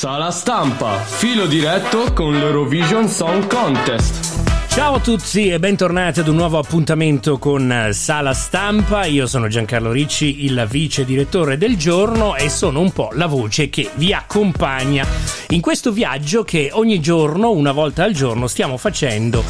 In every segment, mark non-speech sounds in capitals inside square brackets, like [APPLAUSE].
Sala stampa, filo diretto con l'Eurovision Song Contest. Ciao a tutti e bentornati ad un nuovo appuntamento con Sala Stampa. Io sono Giancarlo Ricci, il vice direttore del giorno e sono un po' la voce che vi accompagna in questo viaggio che ogni giorno, una volta al giorno, stiamo facendo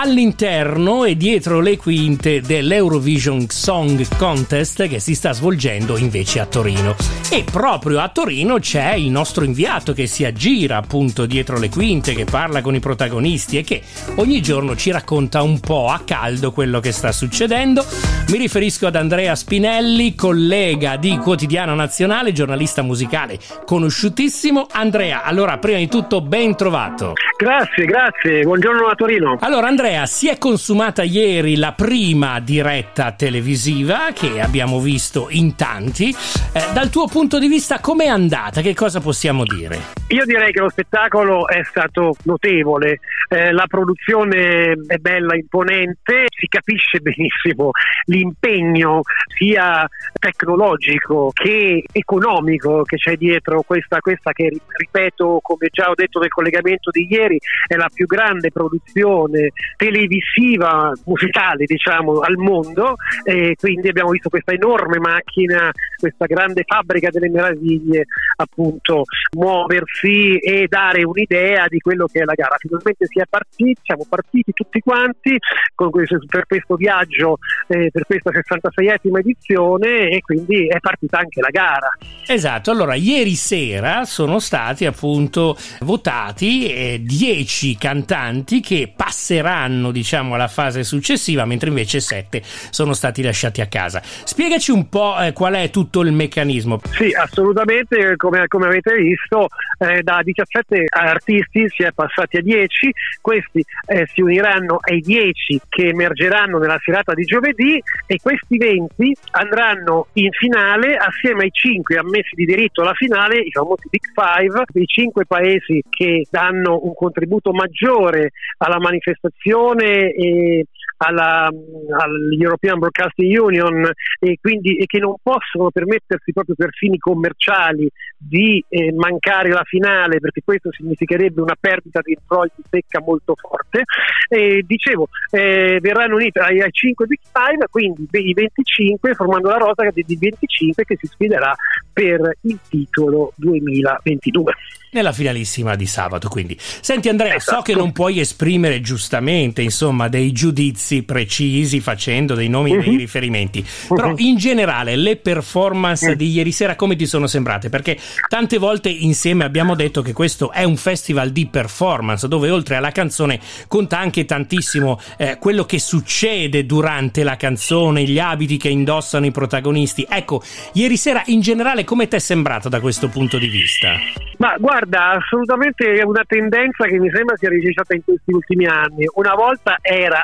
all'interno e dietro le quinte dell'Eurovision Song Contest che si sta svolgendo invece a Torino. E proprio a Torino c'è il nostro inviato che si aggira appunto dietro le quinte, che parla con i protagonisti e che ogni giorno ci racconta un po' a caldo quello che sta succedendo. Mi riferisco ad Andrea Spinelli, collega di Quotidiano Nazionale, giornalista musicale conosciutissimo. Andrea, allora prima di tutto ben trovato. Grazie, grazie, buongiorno a Torino. Allora Andrea, Andrea, si è consumata ieri la prima diretta televisiva che abbiamo visto in tanti. Eh, dal tuo punto di vista, com'è andata? Che cosa possiamo dire? Io direi che lo spettacolo è stato notevole, eh, la produzione è bella, imponente, si capisce [LAUGHS] benissimo l'impegno sia tecnologico che economico che c'è dietro questa, questa che, ripeto, come già ho detto nel collegamento di ieri, è la più grande produzione televisiva musicale diciamo al mondo e quindi abbiamo visto questa enorme macchina, questa grande fabbrica delle meraviglie appunto muoversi e dare un'idea di quello che è la gara. Finalmente si è partiti, siamo partiti tutti quanti questo, per questo viaggio, eh, per questa 66esima edizione e quindi è partita anche la gara. Esatto, allora ieri sera sono stati appunto votati 10 eh, cantanti che passeranno diciamo alla fase successiva, mentre invece sette sono stati lasciati a casa. Spiegaci un po' eh, qual è tutto il meccanismo. Sì, assolutamente, come, come avete visto, eh, da 17 artisti si è passati a 10, questi eh, si uniranno ai 10 che emergeranno nella serata di giovedì e questi 20 andranno in finale assieme ai 5 ammessi di diritto alla finale, i famosi Big Five, i 5 paesi che danno un contributo maggiore alla manifestazione e alla, all'European Broadcasting Union e, quindi, e che non possono permettersi proprio per fini commerciali di eh, mancare la finale perché questo significherebbe una perdita di introiti secca molto forte. E, dicevo, eh, verranno uniti ai, ai 5 Big Five, quindi i 25 formando la rosa di 25 che si sfiderà per il titolo 2022 nella finalissima di sabato. Quindi, senti Andrea, esatto. so che non puoi esprimere giustamente, insomma, dei giudizi precisi facendo dei nomi uh-huh. dei mhm. riferimenti, però uh-huh. in generale le performance uh-huh. di ieri sera come ti sono sembrate? Perché tante volte insieme abbiamo detto che questo è un festival di performance dove oltre alla canzone conta anche tantissimo eh, quello che succede durante la canzone, gli abiti che indossano i protagonisti. Ecco, ieri sera in generale come ti è sembrato da questo punto di vista? Ma guarda, assolutamente è una tendenza che mi sembra sia registrata in questi ultimi anni. Una volta era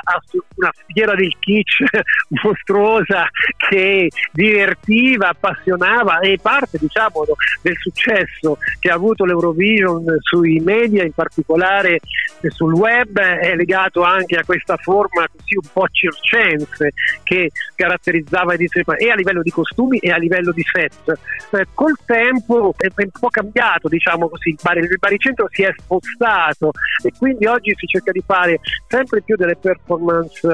una fiera del kitsch [LAUGHS] mostruosa che divertiva, appassionava e parte diciamo del successo che ha avuto l'Eurovision sui media, in particolare sul web, è legato anche a questa forma così un po' circense che caratterizzava e a livello di costumi e a livello di set. Eh, col tempo è un po' cambiato, diciamo così, il, bar, il baricentro si è spostato e quindi oggi si cerca di fare sempre più delle performance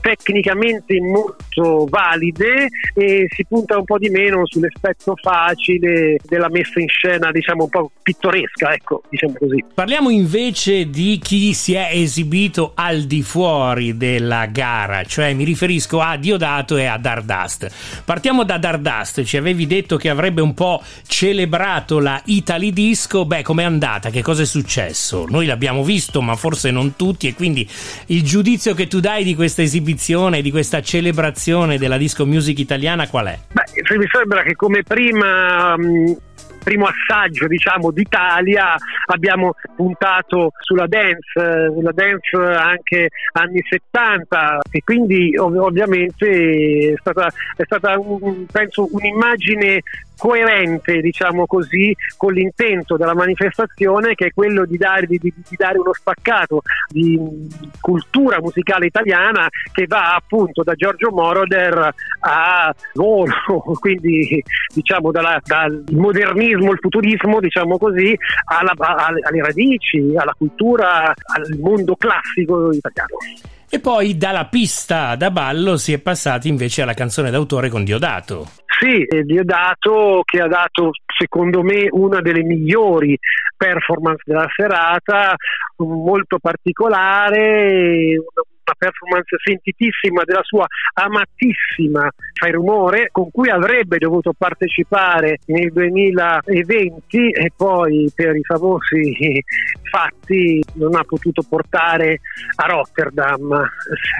tecnicamente molto valide e si punta un po' di meno sull'effetto facile della messa in scena diciamo un po' pittoresca ecco diciamo così parliamo invece di chi si è esibito al di fuori della gara cioè mi riferisco a Diodato e a Dardust partiamo da Dardust ci avevi detto che avrebbe un po' celebrato la Italy disco, beh, com'è andata? Che cosa è successo? Noi l'abbiamo visto, ma forse non tutti, e quindi il giudizio che tu dai di questa esibizione, di questa celebrazione della disco music italiana, qual è? Beh, mi sembra che come prima. Mh primo assaggio diciamo, d'Italia abbiamo puntato sulla dance, sulla dance anche anni 70 e quindi ov- ovviamente è stata, è stata un, penso un'immagine coerente, diciamo così, con l'intento della manifestazione che è quello di dare, di, di dare uno spaccato di cultura musicale italiana che va appunto da Giorgio Moroder a Volo, [LAUGHS] quindi diciamo dalla, dal modernismo, il futurismo, diciamo così, alla, alle radici, alla cultura, al mondo classico italiano. E poi dalla pista da ballo si è passati invece alla canzone d'autore con Diodato. Sì, Diodato che ha dato secondo me una delle migliori performance della serata, molto particolare, una performance sentitissima della sua amatissima Fai Rumore con cui avrebbe dovuto partecipare nel 2020 e poi per i famosi [LAUGHS] fatti non ha potuto portare a Rotterdam.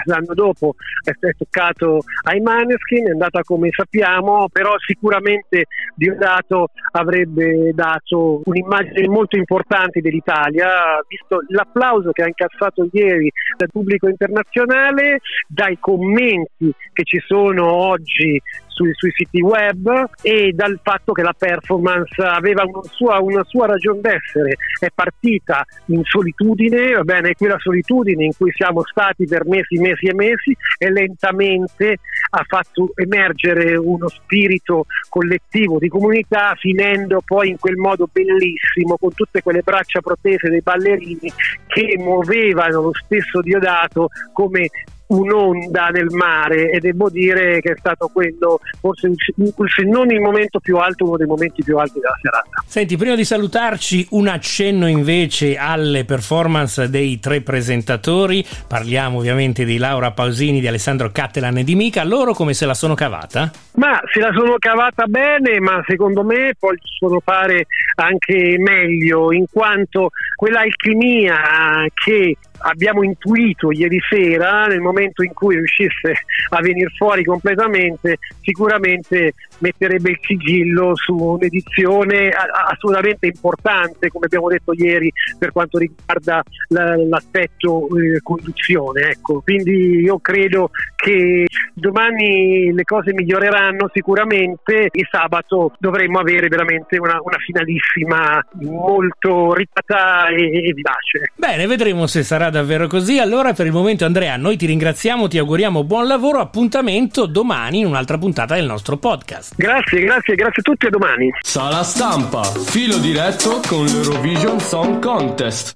L'anno dopo è toccato ai Maneskin, è andata come sappiamo, però sicuramente Diodato avrebbe dato un'immagine molto importante dell'Italia, visto l'applauso che ha incassato ieri dal pubblico internazionale internazionale, dai commenti che ci sono oggi sui, sui, siti web e dal fatto che la performance aveva una sua, una sua ragione d'essere, è partita in solitudine, va bene, quella solitudine in cui siamo stati per mesi, mesi e mesi e lentamente ha fatto emergere uno spirito collettivo di comunità, finendo poi in quel modo bellissimo con tutte quelle braccia protese dei ballerini che muovevano lo stesso Diodato come un'onda nel mare e devo dire che è stato quello forse se non il momento più alto uno dei momenti più alti della serata. Senti prima di salutarci un accenno invece alle performance dei tre presentatori. Parliamo ovviamente di Laura Pausini di Alessandro Cattelan e di Mica. Loro come se la sono cavata? ma se la sono cavata bene ma secondo me possono fare anche meglio in quanto quell'alchimia che abbiamo intuito ieri sera, nel momento in cui riuscisse a venire fuori completamente, sicuramente metterebbe il sigillo su un'edizione assolutamente importante, come abbiamo detto ieri, per quanto riguarda l'aspetto eh, conduzione. Ecco. Quindi io credo che domani le cose miglioreranno sicuramente e sabato dovremmo avere veramente una, una finalissima molto ritata e, e vivace. Bene, vedremo se sarà davvero così. Allora per il momento Andrea, noi ti ringraziamo, ti auguriamo buon lavoro, appuntamento domani in un'altra puntata del nostro podcast. Grazie, grazie, grazie a tutti e domani. Sala stampa, filo diretto con l'Eurovision Song Contest.